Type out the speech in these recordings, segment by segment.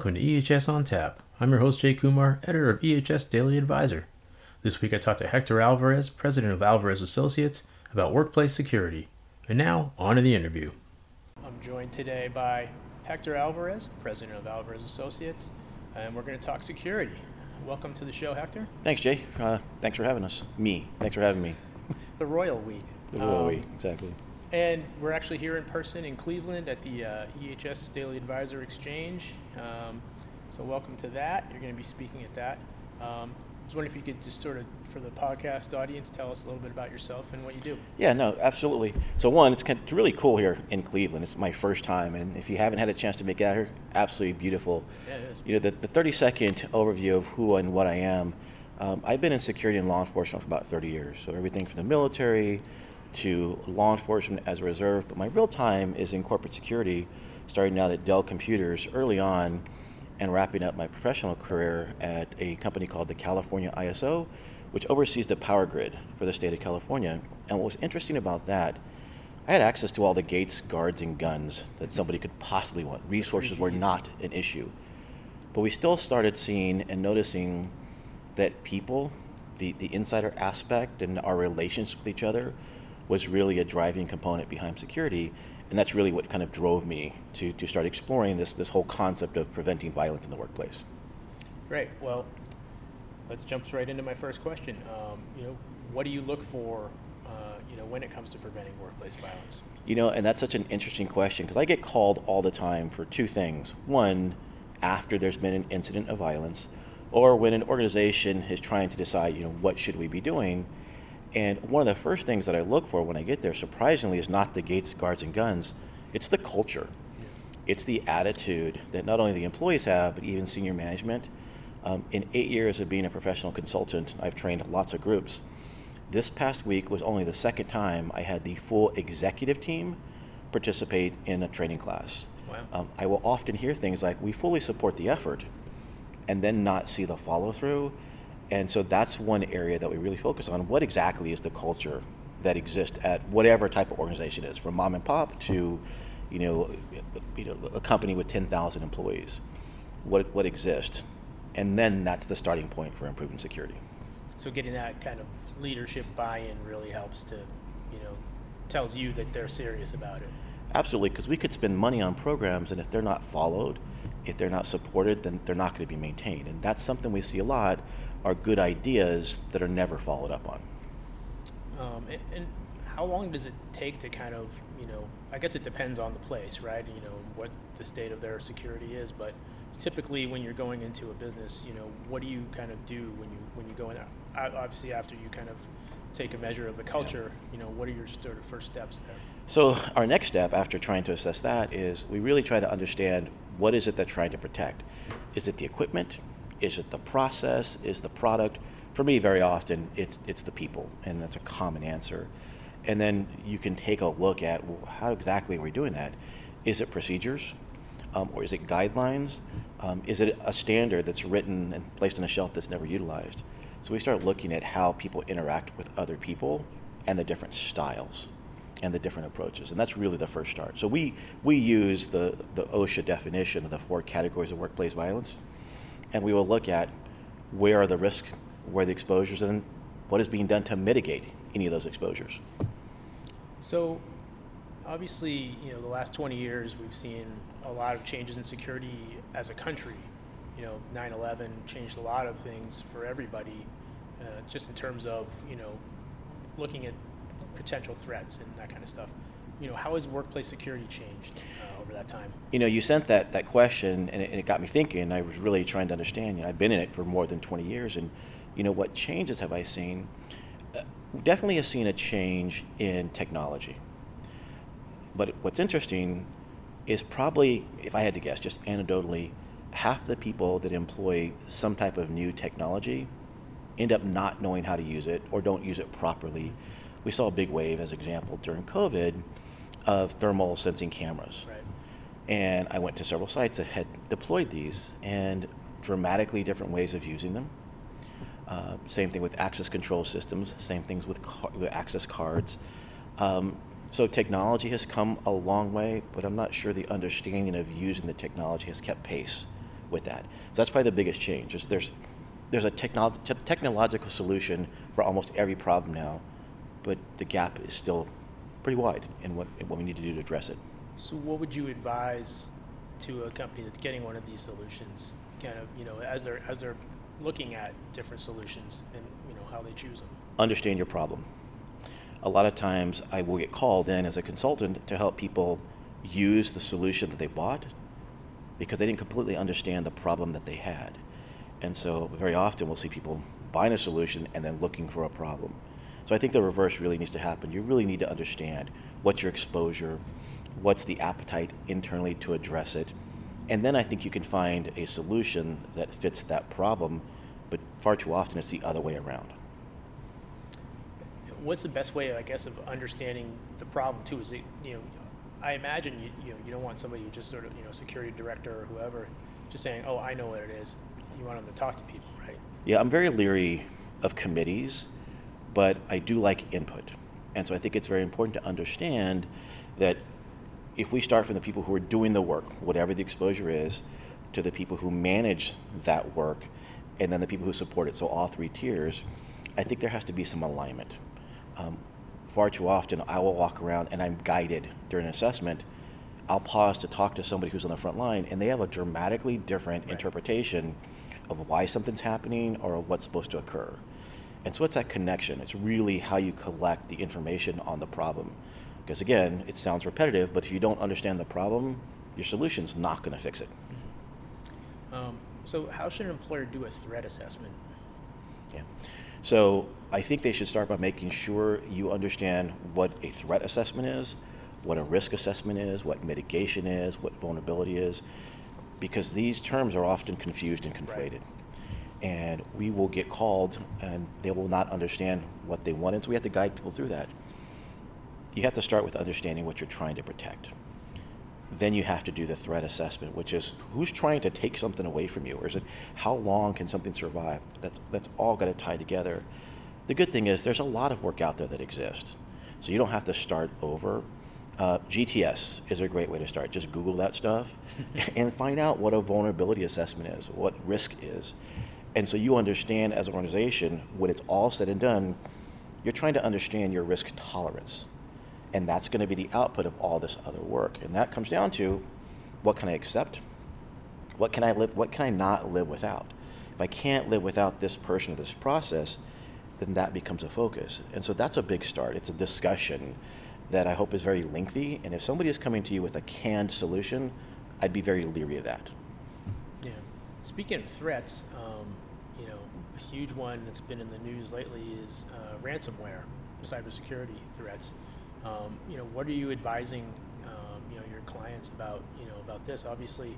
welcome to EHS on Tap. I'm your host Jay Kumar, editor of EHS Daily Advisor. This week I talked to Hector Alvarez, president of Alvarez Associates, about workplace security. And now, on to the interview. I'm joined today by Hector Alvarez, president of Alvarez Associates, and we're going to talk security. Welcome to the show, Hector. Thanks, Jay. Uh, thanks for having us. Me. Thanks for having me. The royal we. The royal um, we, exactly. And we're actually here in person in Cleveland at the uh, EHS Daily Advisor Exchange. Um, so, welcome to that. You're going to be speaking at that. Um, I was wondering if you could just sort of, for the podcast audience, tell us a little bit about yourself and what you do. Yeah, no, absolutely. So, one, it's, kind of, it's really cool here in Cleveland. It's my first time, and if you haven't had a chance to make it out here, absolutely beautiful. Yeah, it is. You know, the, the 30 second overview of who and what I am. Um, I've been in security and law enforcement for about 30 years. So, everything from the military to law enforcement as a reserve, but my real time is in corporate security, starting out at Dell Computers early on and wrapping up my professional career at a company called the California ISO, which oversees the power grid for the state of California. And what was interesting about that, I had access to all the gates, guards, and guns that somebody could possibly want. Resources were not an issue. But we still started seeing and noticing that people, the, the insider aspect and our relations with each other, was really a driving component behind security. And that's really what kind of drove me to, to start exploring this, this whole concept of preventing violence in the workplace. Great. Well, let's jump right into my first question. Um, you know, what do you look for, uh, you know, when it comes to preventing workplace violence? You know, and that's such an interesting question because I get called all the time for two things. One, after there's been an incident of violence, or when an organization is trying to decide, you know, what should we be doing, and one of the first things that I look for when I get there, surprisingly, is not the gates, guards, and guns. It's the culture. It's the attitude that not only the employees have, but even senior management. Um, in eight years of being a professional consultant, I've trained lots of groups. This past week was only the second time I had the full executive team participate in a training class. Wow. Um, I will often hear things like, we fully support the effort, and then not see the follow through and so that's one area that we really focus on. What exactly is the culture that exists at whatever type of organization it is, from mom and pop to, you know, you know, a company with 10,000 employees? What what exists, and then that's the starting point for improving security. So getting that kind of leadership buy-in really helps to, you know, tells you that they're serious about it. Absolutely, because we could spend money on programs, and if they're not followed, if they're not supported, then they're not going to be maintained, and that's something we see a lot are good ideas that are never followed up on. Um, and, and, how long does it take to kind of, you know, I guess it depends on the place, right? You know, what the state of their security is, but typically when you're going into a business, you know, what do you kind of do when you when you go in? Obviously, after you kind of take a measure of the culture, yeah. you know, what are your sort of first steps there? So our next step after trying to assess that is we really try to understand what is it they're trying to protect. Is it the equipment? Is it the process? Is the product? For me, very often it's it's the people, and that's a common answer. And then you can take a look at well, how exactly are we doing that? Is it procedures, um, or is it guidelines? Um, is it a standard that's written and placed on a shelf that's never utilized? So we start looking at how people interact with other people and the different styles and the different approaches. And that's really the first start. So we, we use the, the OSHA definition of the four categories of workplace violence and we will look at where are the risks, where the exposures, and what is being done to mitigate any of those exposures. So, obviously, you know, the last 20 years we've seen a lot of changes in security as a country. You know, 9/11 changed a lot of things for everybody, uh, just in terms of you know, looking at potential threats and that kind of stuff. You know, how has workplace security changed? Over that time? You know, you sent that, that question, and it, and it got me thinking. I was really trying to understand. You know, I've been in it for more than 20 years, and you know, what changes have I seen? Uh, definitely have seen a change in technology. But what's interesting is probably, if I had to guess, just anecdotally, half the people that employ some type of new technology end up not knowing how to use it or don't use it properly. We saw a big wave, as example, during COVID of thermal sensing cameras. Right. And I went to several sites that had deployed these and dramatically different ways of using them. Uh, same thing with access control systems, same things with, car- with access cards. Um, so technology has come a long way, but I'm not sure the understanding of using the technology has kept pace with that. So that's probably the biggest change. Is there's there's a technolo- te- technological solution for almost every problem now, but the gap is still pretty wide in what in what we need to do to address it. So what would you advise to a company that's getting one of these solutions, kind of, you know, as they're, as they're looking at different solutions and, you know, how they choose them? Understand your problem. A lot of times I will get called in as a consultant to help people use the solution that they bought because they didn't completely understand the problem that they had. And so very often we'll see people buying a solution and then looking for a problem. So I think the reverse really needs to happen. You really need to understand what's your exposure, what's the appetite internally to address it, and then I think you can find a solution that fits that problem, but far too often it's the other way around. What's the best way, I guess, of understanding the problem too? Is it, you know, I imagine you, you know, you don't want somebody who just sort of, you know, security director or whoever, just saying, oh, I know what it is. You want them to talk to people, right? Yeah, I'm very leery of committees, but I do like input. And so I think it's very important to understand that if we start from the people who are doing the work, whatever the exposure is, to the people who manage that work, and then the people who support it, so all three tiers, I think there has to be some alignment. Um, far too often, I will walk around and I'm guided during an assessment. I'll pause to talk to somebody who's on the front line, and they have a dramatically different Right. interpretation of why something's happening or what's supposed to occur. And so it's that connection. It's really how you collect the information on the problem. Because again, it sounds repetitive, but if you don't understand the problem, your solution's not going to fix it. Um, so how should an employer do a threat assessment? Yeah. So I think they should start by making sure you understand what a threat assessment is, what a risk assessment is, what mitigation is, what vulnerability is, because these terms are often confused and Right. conflated. And we will get called and they will not understand what they want, and so we have to guide people through that. You have to start with understanding what you're trying to protect. Then you have to do the threat assessment, which is who's trying to take something away from you, or is it how long can something survive? That's that's all got to tie together. The good thing is there's a lot of work out there that exists, so you don't have to start over. Uh, GTS is a great way to start. Just Google that stuff and find out what a vulnerability assessment is, what risk is, and so you understand as an organization when it's all said and done, you're trying to understand your risk tolerance. And that's going to be the output of all this other work. And that comes down to what can I accept? What can I live what can I not live without? If I can't live without this person or this process, then that becomes a focus. And so that's a big start. It's a discussion that I hope is very lengthy. And if somebody is coming to you with a canned solution, I'd be very leery of that. Yeah. Speaking of threats, um, you know, a huge one that's been in the news lately is uh, ransomware, cybersecurity threats. Um, you know, what are you advising, um, you know, your clients about, you know, about this? Obviously,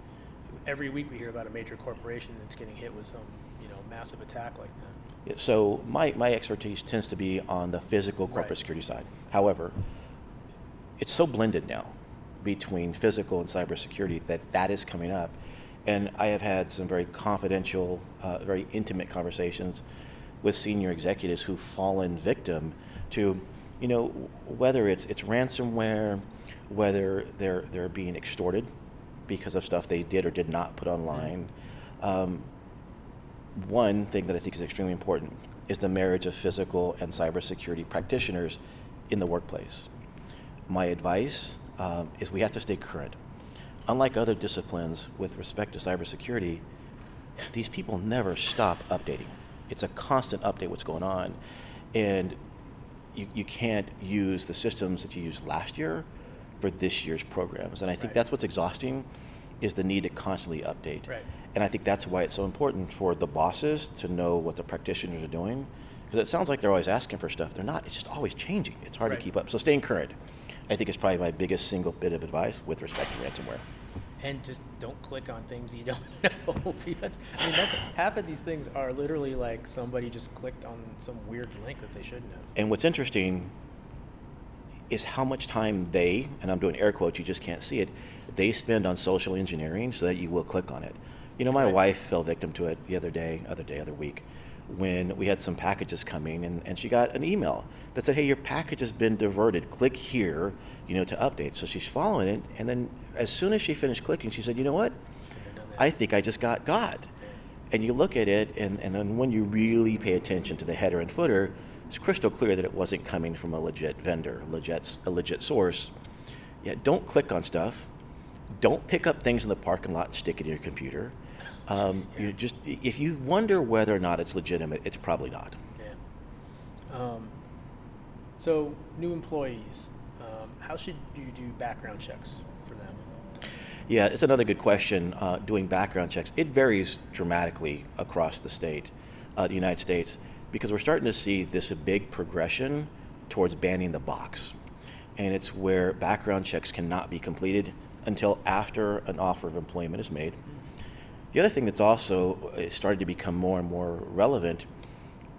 every week we hear about a major corporation that's getting hit with some, you know, massive attack like that. Yeah, So my, my expertise tends to be on the physical corporate Right. security side. However, it's so blended now between physical and cybersecurity that that is coming up. And I have had some very confidential, uh, very intimate conversations with senior executives who've fallen victim to, you know, whether it's it's ransomware, whether they're they're being extorted because of stuff they did or did not put online. Um, one thing that I think is extremely important is the marriage of physical and cybersecurity practitioners in the workplace. My advice um, is we have to stay current. Unlike other disciplines with respect to cybersecurity, these people never stop updating. It's a constant update what's going on. And you, you can't use the systems that you used last year for this year's programs. And I think Right. that's what's exhausting is the need to constantly update. Right. And I think that's why it's so important for the bosses to know what the practitioners are doing. Because it sounds like they're always asking for stuff. They're not. It's just always changing. It's hard Right. to keep up. So staying current, I think, is probably my biggest single bit of advice with respect to ransomware. And just don't click on things you don't know. I mean, that's half of these things are literally like somebody just clicked on some weird link that they shouldn't have. And what's interesting is how much time they, and I'm doing air quotes, you just can't see it, they spend on social engineering so that you will click on it. You know, my Right. wife fell victim to it the other day, other day, other week, when we had some packages coming and, and she got an email that said, hey, your package has been diverted. Click here, you know, to update. So she's following it. And then as soon as she finished clicking, she said, you know what? I think I just got got. And you look at it, and, and then when you really pay attention to the header and footer, it's crystal clear that it wasn't coming from a legit vendor, legit, a legit source. Yeah, don't click on stuff. Don't pick up things in the parking lot and stick it in your computer. Um, yeah. you just if you wonder whether or not it's legitimate, it's probably not. Yeah. Um, so, new employees, um, how should you do background checks for them? Yeah, it's another good question. Uh, doing background checks, it varies dramatically across the state, uh, the United States, because we're starting to see this big progression towards banning the box, and it's where background checks cannot be completed until after an offer of employment is made. The other thing that's also uh, started to become more and more relevant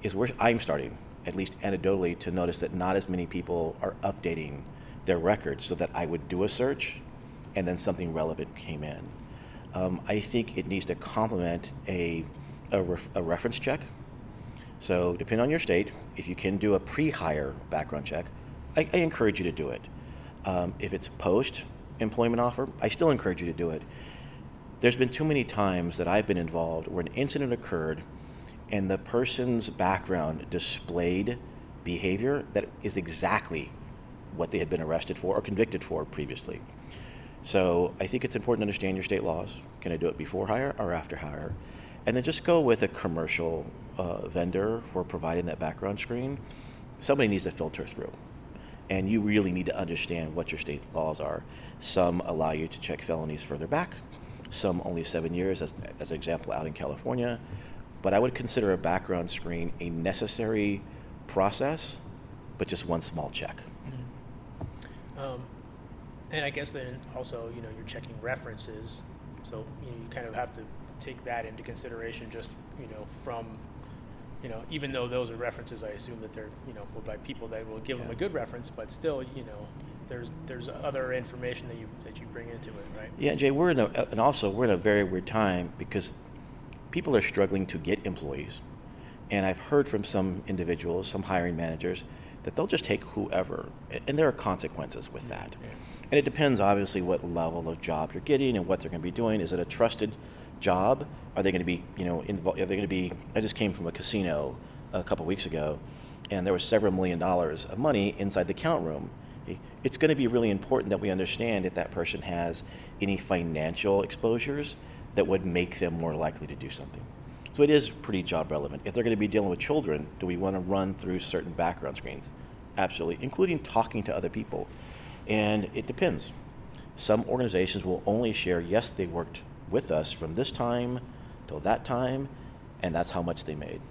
is where I'm starting, at least anecdotally, to notice that not as many people are updating their records so that I would do a search and then something relevant came in. Um, I think it needs to complement a, a, ref, a reference check. So, depending on your state, if you can do a pre hire background check, I, I encourage you to do it. Um, if it's post employment offer, I still encourage you to do it. There's been too many times that I've been involved where an incident occurred and the person's background displayed behavior that is exactly what they had been arrested for or convicted for previously. So I think it's important to understand your state laws. Can I do it before hire or after hire? And then just go with a commercial uh, vendor for providing that background screen. Somebody needs to filter through. And you really need to understand what your state laws are. Some allow you to check felonies further back, some only seven years, as, as an example, out in California. But I would consider a background screen a necessary process, but just one small check. Um, and I guess then also, you know, you're checking references, so you, know, you kind of have to take that into consideration. Just you know, from you know, even though those are references, I assume that they're you know by people that will give them a good reference, but still, you know, there's there's other information that you that you bring into it, right? Yeah, Jay, we're in a, and also we're in a very weird time because people are struggling to get employees. And I've heard from some individuals, some hiring managers, that they'll just take whoever, and there are consequences with that. Yeah. And it depends, obviously, what level of job you're getting and what they're going to be doing. Is it a trusted job? Are they going to be, you know, involved? Are they going to be? I just came from a casino a couple weeks ago, and there was several million dollars of money inside the count room. It's going to be really important that we understand if that person has any financial exposures that would make them more likely to do something. So it is pretty job relevant. If they're going to be dealing with children, do we want to run through certain background screens? Absolutely, including talking to other people. And it depends. Some organizations will only share, yes, they worked with us from this time till that time, and that's how much they made.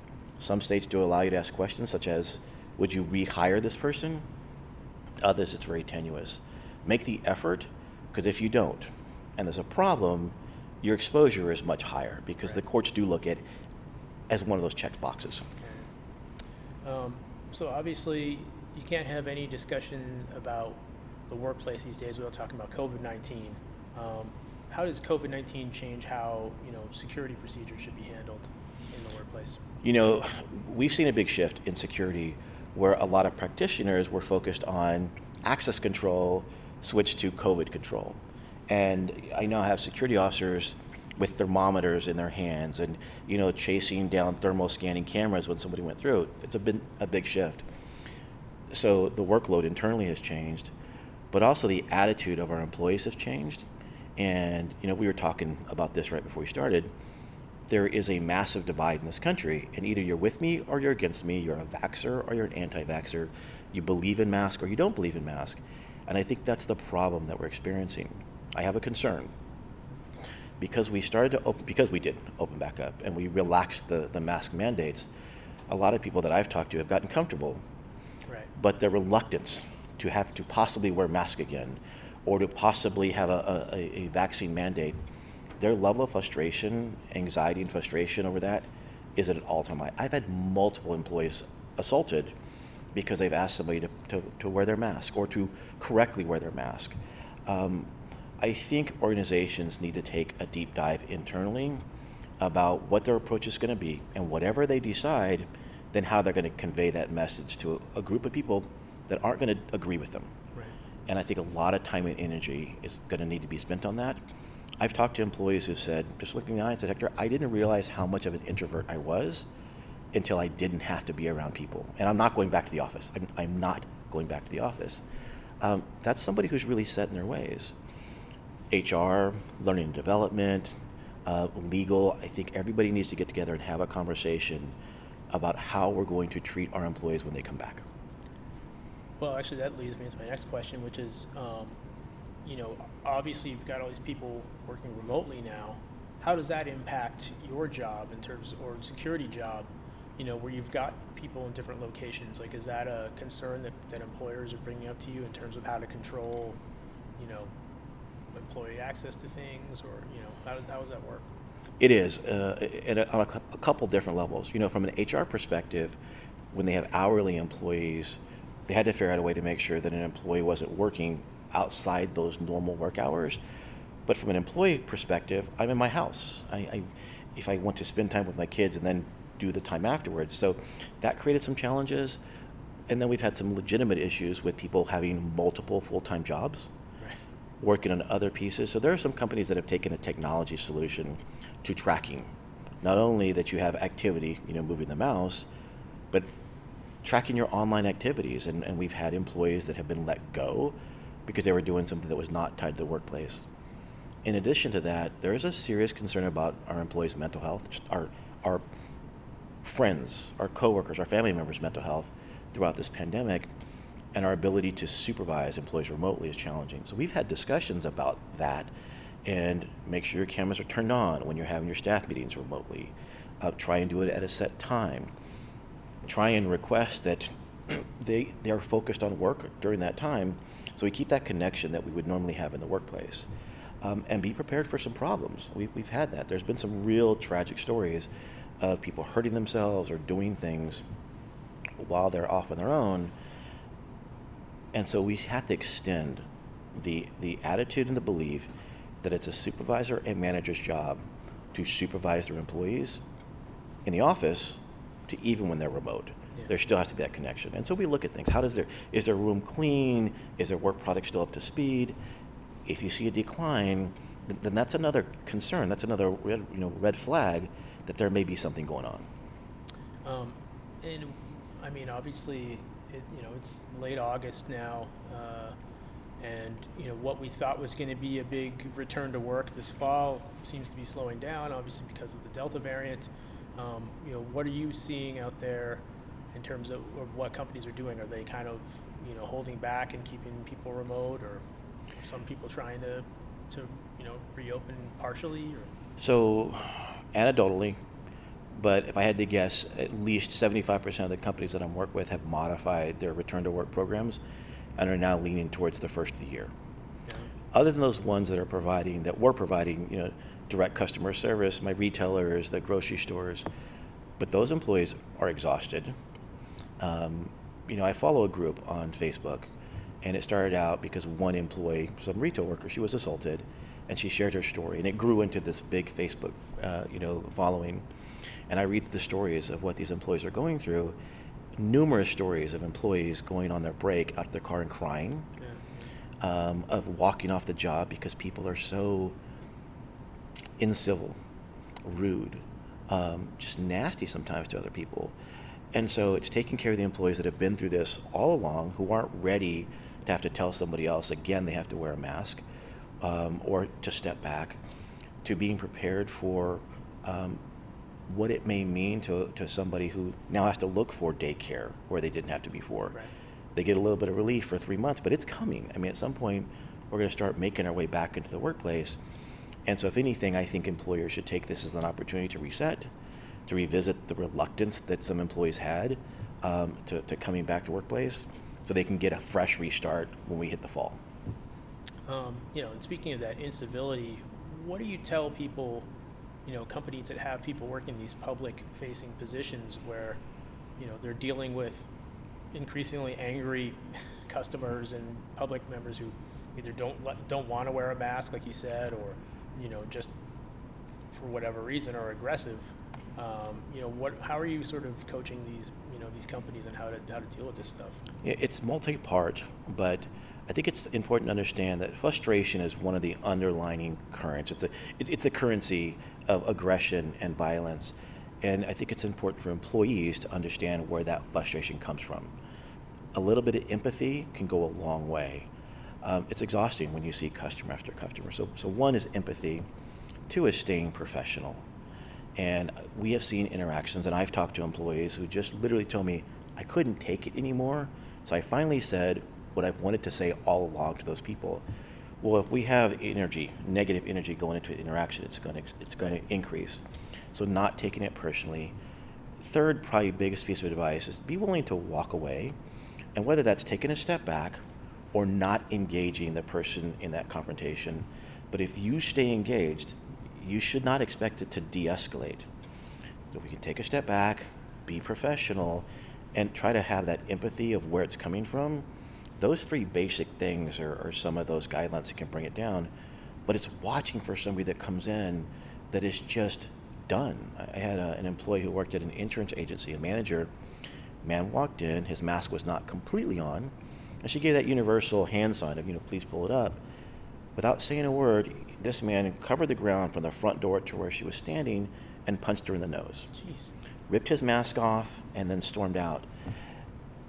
Some states do allow you to ask questions such as, would you rehire this person? Others, it's very tenuous. Make the effort, because if you don't, and there's a problem, your exposure is much higher because the courts do look at as one of those checked boxes. Um, so obviously, you can't have any discussion about the workplace these days without talking about COVID nineteen. Um, how does COVID nineteen change how you know security procedures should be handled in the workplace? You know, we've seen a big shift in security where a lot of practitioners were focused on access control, switched to COVID control. And I now have security officers with thermometers in their hands and, you know, chasing down thermal scanning cameras when somebody went through. It's a, been a big shift. So the workload internally has changed, but also the attitude of our employees has changed. And, you know, we were talking about this right before we started there is a massive divide in this country, and either you're with me or you're against me. You're a vaxxer or you're an anti-vaxxer. You believe in mask or you don't believe in mask. And I think that's the problem that we're experiencing. I have a concern because we started to open, because we did open back up and we relaxed the, the mask mandates. A lot of people that I've talked to have gotten comfortable Right. but their reluctance to have to possibly wear mask again or to possibly have a, a, a vaccine mandate, their level of frustration, anxiety, and frustration over that is at an all time high. I've had multiple employees assaulted because they've asked somebody to, to, to wear their mask or to correctly wear their mask. Um, I think organizations need to take a deep dive internally about what their approach is going to be, and whatever they decide, then how they're going to convey that message to a, a group of people that aren't going to agree with them. Right. And I think a lot of time and energy is going to need to be spent on that. I've talked to employees who said, just looking in the eye and said, Hector, I didn't realize how much of an introvert I was until I didn't have to be around people. And I'm not going back to the office. I'm, I'm not going back to the office. Um, that's somebody who's really set in their ways. HR, learning and development, uh, legal, I think everybody needs to get together and have a conversation about how we're going to treat our employees when they come back. Well, actually, that leads me to my next question, which is, um, you know, obviously you've got all these people working remotely now. How does that impact your job in terms, or security job, you know, where you've got people in different locations? Like, is that a concern that, that employers are bringing up to you in terms of how to control, you know, employee access to things, or you know, how does, how does that work? It is, uh, a, on a, a couple different levels. You know, from an HR perspective, when they have hourly employees, they had to figure out a way to make sure that an employee wasn't working outside those normal work hours. But from an employee perspective, I'm in my house. I, I, if I want to spend time with my kids and then do the time afterwards, so that created some challenges. And then we've had some legitimate issues with people having multiple full-time jobs Right. working on other pieces. So there are some companies that have taken a technology solution to tracking, not only that you have activity, you know, moving the mouse, but tracking your online activities. And, and we've had employees that have been let go because they were doing something that was not tied to the workplace. In addition to that, there is a serious concern about our employees' mental health, just our, our friends, our coworkers, our family members' mental health throughout this pandemic, and our ability to supervise employees remotely is challenging. So we've had discussions about that, and make sure your cameras are turned on when you're having your staff meetings remotely. Uh, try and do it at a set time. Try and request that they they are focused on work during that time, so we keep that connection that we would normally have in the workplace. Um, and be prepared for some problems. We've, we've had that. There's been some real tragic stories of people hurting themselves or doing things while they're off on their own. And so we have to extend the, the attitude and the belief that it's a supervisor and manager's job to supervise their employees in the office to even when they're remote. Yeah. There still has to be that connection. And so we look at things. How does their is their room clean? Is their work product still up to speed? If you see a decline, th- then that's another concern. That's another red, you know red flag that there may be something going on. Um, and I mean, obviously, it, you know, it's late August now, uh, and you know what we thought was going to be a big return to work this fall seems to be slowing down, obviously because of the Delta variant. Um, you know, what are you seeing out there in terms of, of what companies are doing? Are they kind of you know holding back and keeping people remote, or some people trying to to you know reopen partially? Or So, anecdotally, but if I had to guess, at least 75% of the companies that I'm work with have modified their return to work programs and are now leaning towards the first of the year. know, Other than those ones that are providing, that were providing, you know, direct customer service, my retailers, the grocery stores, but those employees are exhausted. Um, you know, I follow a group on Facebook, and it started out because one employee, some retail worker, she was assaulted, and she shared her story, and it grew into this big Facebook, uh, you know, following. And I read the stories of what these employees are going through. Numerous stories of employees going on their break out of their car and crying, yeah. um, of walking off the job because people are so incivil, rude, um, just nasty sometimes to other people. And so it's taking care of the employees that have been through this all along who aren't ready to have to tell somebody else again they have to wear a mask um, or to step back, to being prepared for um, what it may mean to, to somebody who now has to look for daycare where they didn't have to before Right. they get a little bit of relief for three months, but it's coming. I mean, at some point, we're going to start making our way back into the workplace. And so, if anything, I think employers should take this as an opportunity to reset, to revisit the reluctance that some employees had um, to, to coming back to workplace so they can get a fresh restart when we hit the fall. Um, you know, and speaking of that incivility, what do you tell people, you know, companies that have people working these public-facing positions where, you know, they're dealing with increasingly angry customers and public members who either don't don't want to wear a mask, like you said, or you know, just for whatever reason are aggressive. Um, you know, what? How are you sort of coaching these, you know, these companies on how to how to deal with this stuff? It's multi-part, but I think it's important to understand that frustration is one of the underlining currents. It's a, it, it's a currency of aggression and violence. And I think it's important for employees to understand where that frustration comes from. A little bit of empathy can go a long way. Um, it's exhausting when you see customer after customer. So, so one is empathy, two is staying professional. And we have seen interactions, and I've talked to employees who just literally told me, I couldn't take it anymore. So I finally said what I've wanted to say all along to those people. Well, if we have energy, negative energy going into an interaction, it's going to, it's going to increase. So not taking it personally. Third, probably biggest piece of advice is be willing to walk away, and whether that's taking a step back or not engaging the person in that confrontation. But if you stay engaged, you should not expect it to de-escalate. If we can take a step back, be professional, and try to have that empathy of where it's coming from, those three basic things are, are some of those guidelines that can bring it down. But it's watching for somebody that comes in that is just done. I had a, an employee who worked at an insurance agency, a manager. Man walked in, his mask was not completely on, and she gave that universal hand sign of, you know, please pull it up. Without saying a word, this man covered the ground from the front door to where she was standing and punched her in the nose. Jeez. Ripped his mask off and then stormed out.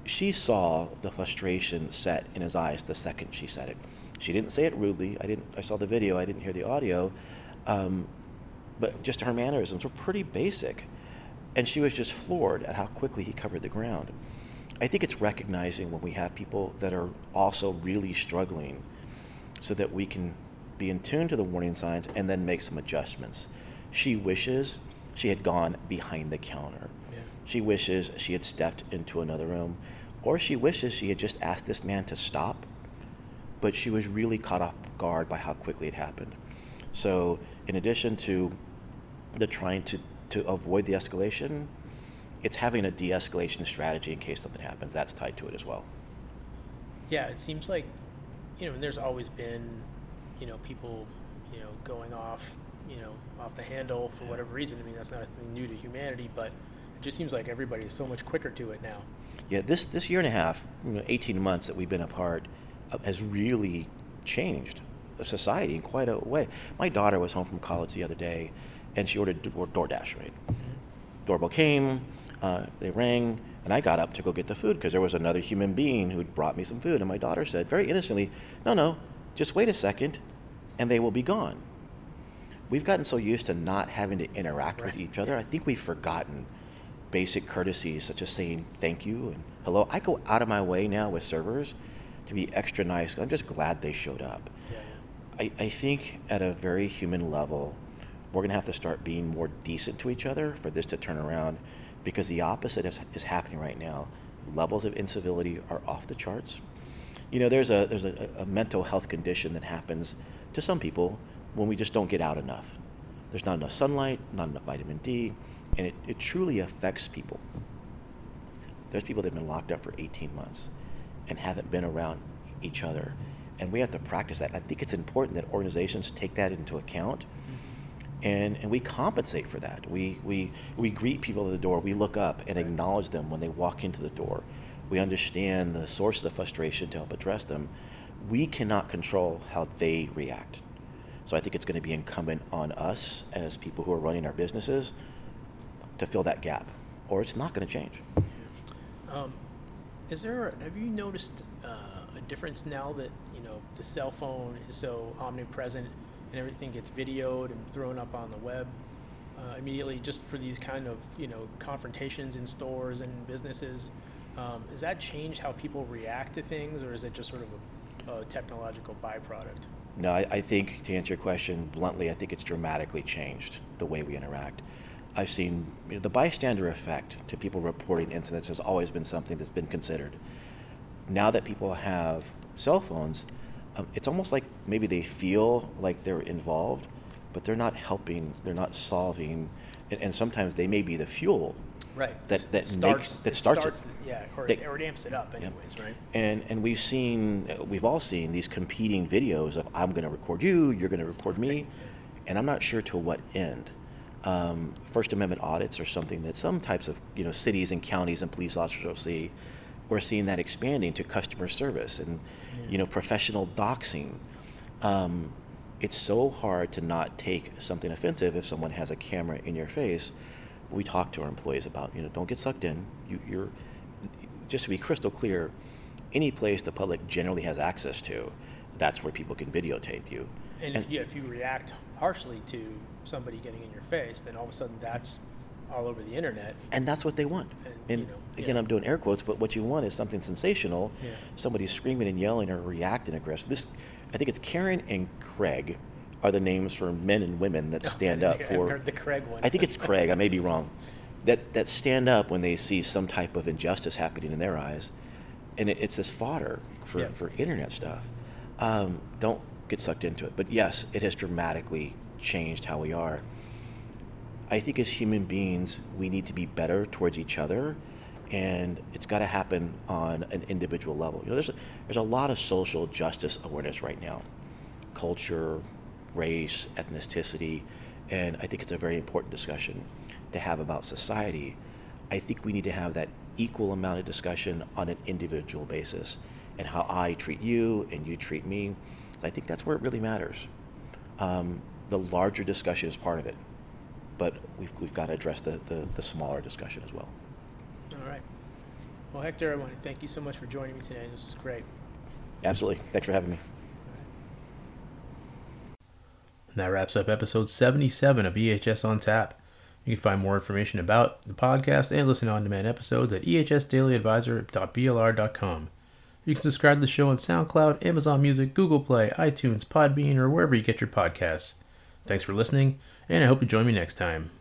She saw the frustration set in his eyes the second she said it. She didn't say it rudely. I didn't. I saw the video. I didn't hear the audio. Um, but just her mannerisms were pretty basic. And she was just floored at how quickly he covered the ground. I think it's recognizing when we have people that are also really struggling so that we can be in tune to the warning signs and then make some adjustments. She wishes she had gone behind the counter. Yeah. She wishes she had stepped into another room. Or she wishes she had just asked this man to stop, but she was really caught off guard by how quickly it happened. So, in addition to the trying to, to avoid the escalation, it's having a de escalation strategy in case something happens. That's tied to it as well. Yeah, it seems like, you know, and there's always been, you know, people, you know, going off, you know, off the handle for whatever reason. I mean, that's not a thing new to humanity, but it just seems like everybody is so much quicker to it now. Yeah, this, this year and a half, you know, 18 months that we've been apart, uh, has really changed society in quite a way. My daughter was home from college the other day, and she ordered Door- DoorDash, right? Doorbell came, uh, they rang, and I got up to go get the food because there was another human being who'd brought me some food. And my daughter said, very innocently, No, no, just wait a second, and they will be gone. We've gotten so used to not having to interact with each other. I think we've forgotten basic courtesies such as saying thank you and hello. I go out of my way now with servers to be extra nice. I'm just glad they showed up. Yeah, I, I think at a very human level, we're going to have to start being more decent to each other for this to turn around because the opposite is, is happening right now. Levels of incivility are off the charts. You know, there's a, there's a, a mental health condition that happens to some people when we just don't get out enough. There's not enough sunlight, not enough vitamin D, and it, it truly affects people. There's people that have been locked up for 18 months and haven't been around each other. And we have to practice that. I think it's important that organizations take that into account and, and we compensate for that. We, we, we greet people at the door, we look up and acknowledge them when they walk into the door. We understand the sources of frustration to help address them. We cannot control how they react. So I think it's going to be incumbent on us as people who are running our businesses to fill that gap, or it's not going to change. Um, is there? Have you noticed uh, a difference now that you know the cell phone is so omnipresent and everything gets videoed and thrown up on the web uh, immediately, just for these kind of you know confrontations in stores and businesses? Um, has that changed how people react to things, or is it just sort of a, a technological byproduct? No, I, I think to answer your question bluntly, I think it's dramatically changed the way we interact. I've seen you know, the bystander effect to people reporting incidents has always been something that's been considered. Now that people have cell phones, um, it's almost like maybe they feel like they're involved, but they're not helping, they're not solving, and, and sometimes they may be the fuel Right. that, It that starts, makes that it starts, it. yeah, or, They- or it amps it up, anyways, right? And and we've seen we've all seen these competing videos of I'm going to record you, you're going to record me, and I'm not sure to what end. Um, First Amendment audits are something that some types of you know cities and counties and police officers will see, we're seeing that expanding to customer service and Yeah. you know professional doxing. Um, it's so hard to not take something offensive if someone has a camera in your face. We talk to our employees about you know don't get sucked in. You, you're just to be crystal clear. Any place the public generally has access to, that's where people can videotape you. And if you, if you react harshly to somebody getting in your face, then all of a sudden that's all over the internet. and that's what they want. And, you know, again, yeah. I'm doing air quotes, but what you want is something sensational. Yeah. Somebody screaming and yelling or reacting aggressive. This, I think it's Karen and Craig, are the names for men and women that stand up for. heard the Craig one. I think it's Craig. I may be wrong. That that stand up when they see some type of injustice happening in their eyes, and it, it's this fodder for, Yeah. for internet stuff. Um, don't get sucked into it. But yes, it has dramatically changed how we are. I think as human beings, we need to be better towards each other, and it's got to happen on an individual level. You know, there's a, there's a lot of social justice awareness right now, culture, race, ethnicity, and I think it's a very important discussion to have about society. I think we need to have that equal amount of discussion on an individual basis, and how I treat you and you treat me. I think that's where it really matters. Um, the larger discussion is part of it, but we've, we've got to address the, the, the smaller discussion as well. All right. Well, Hector, I want to thank you so much for joining me today. This is great. Absolutely. Thanks for having me. And that wraps up episode 77 of EHS on Tap. You can find more information about the podcast and listen to on demand episodes at ehsdailyadvisor.blr.com. You can subscribe to the show on SoundCloud, Amazon Music, Google Play, iTunes, Podbean, or wherever you get your podcasts. Thanks for listening, and I hope you join me next time.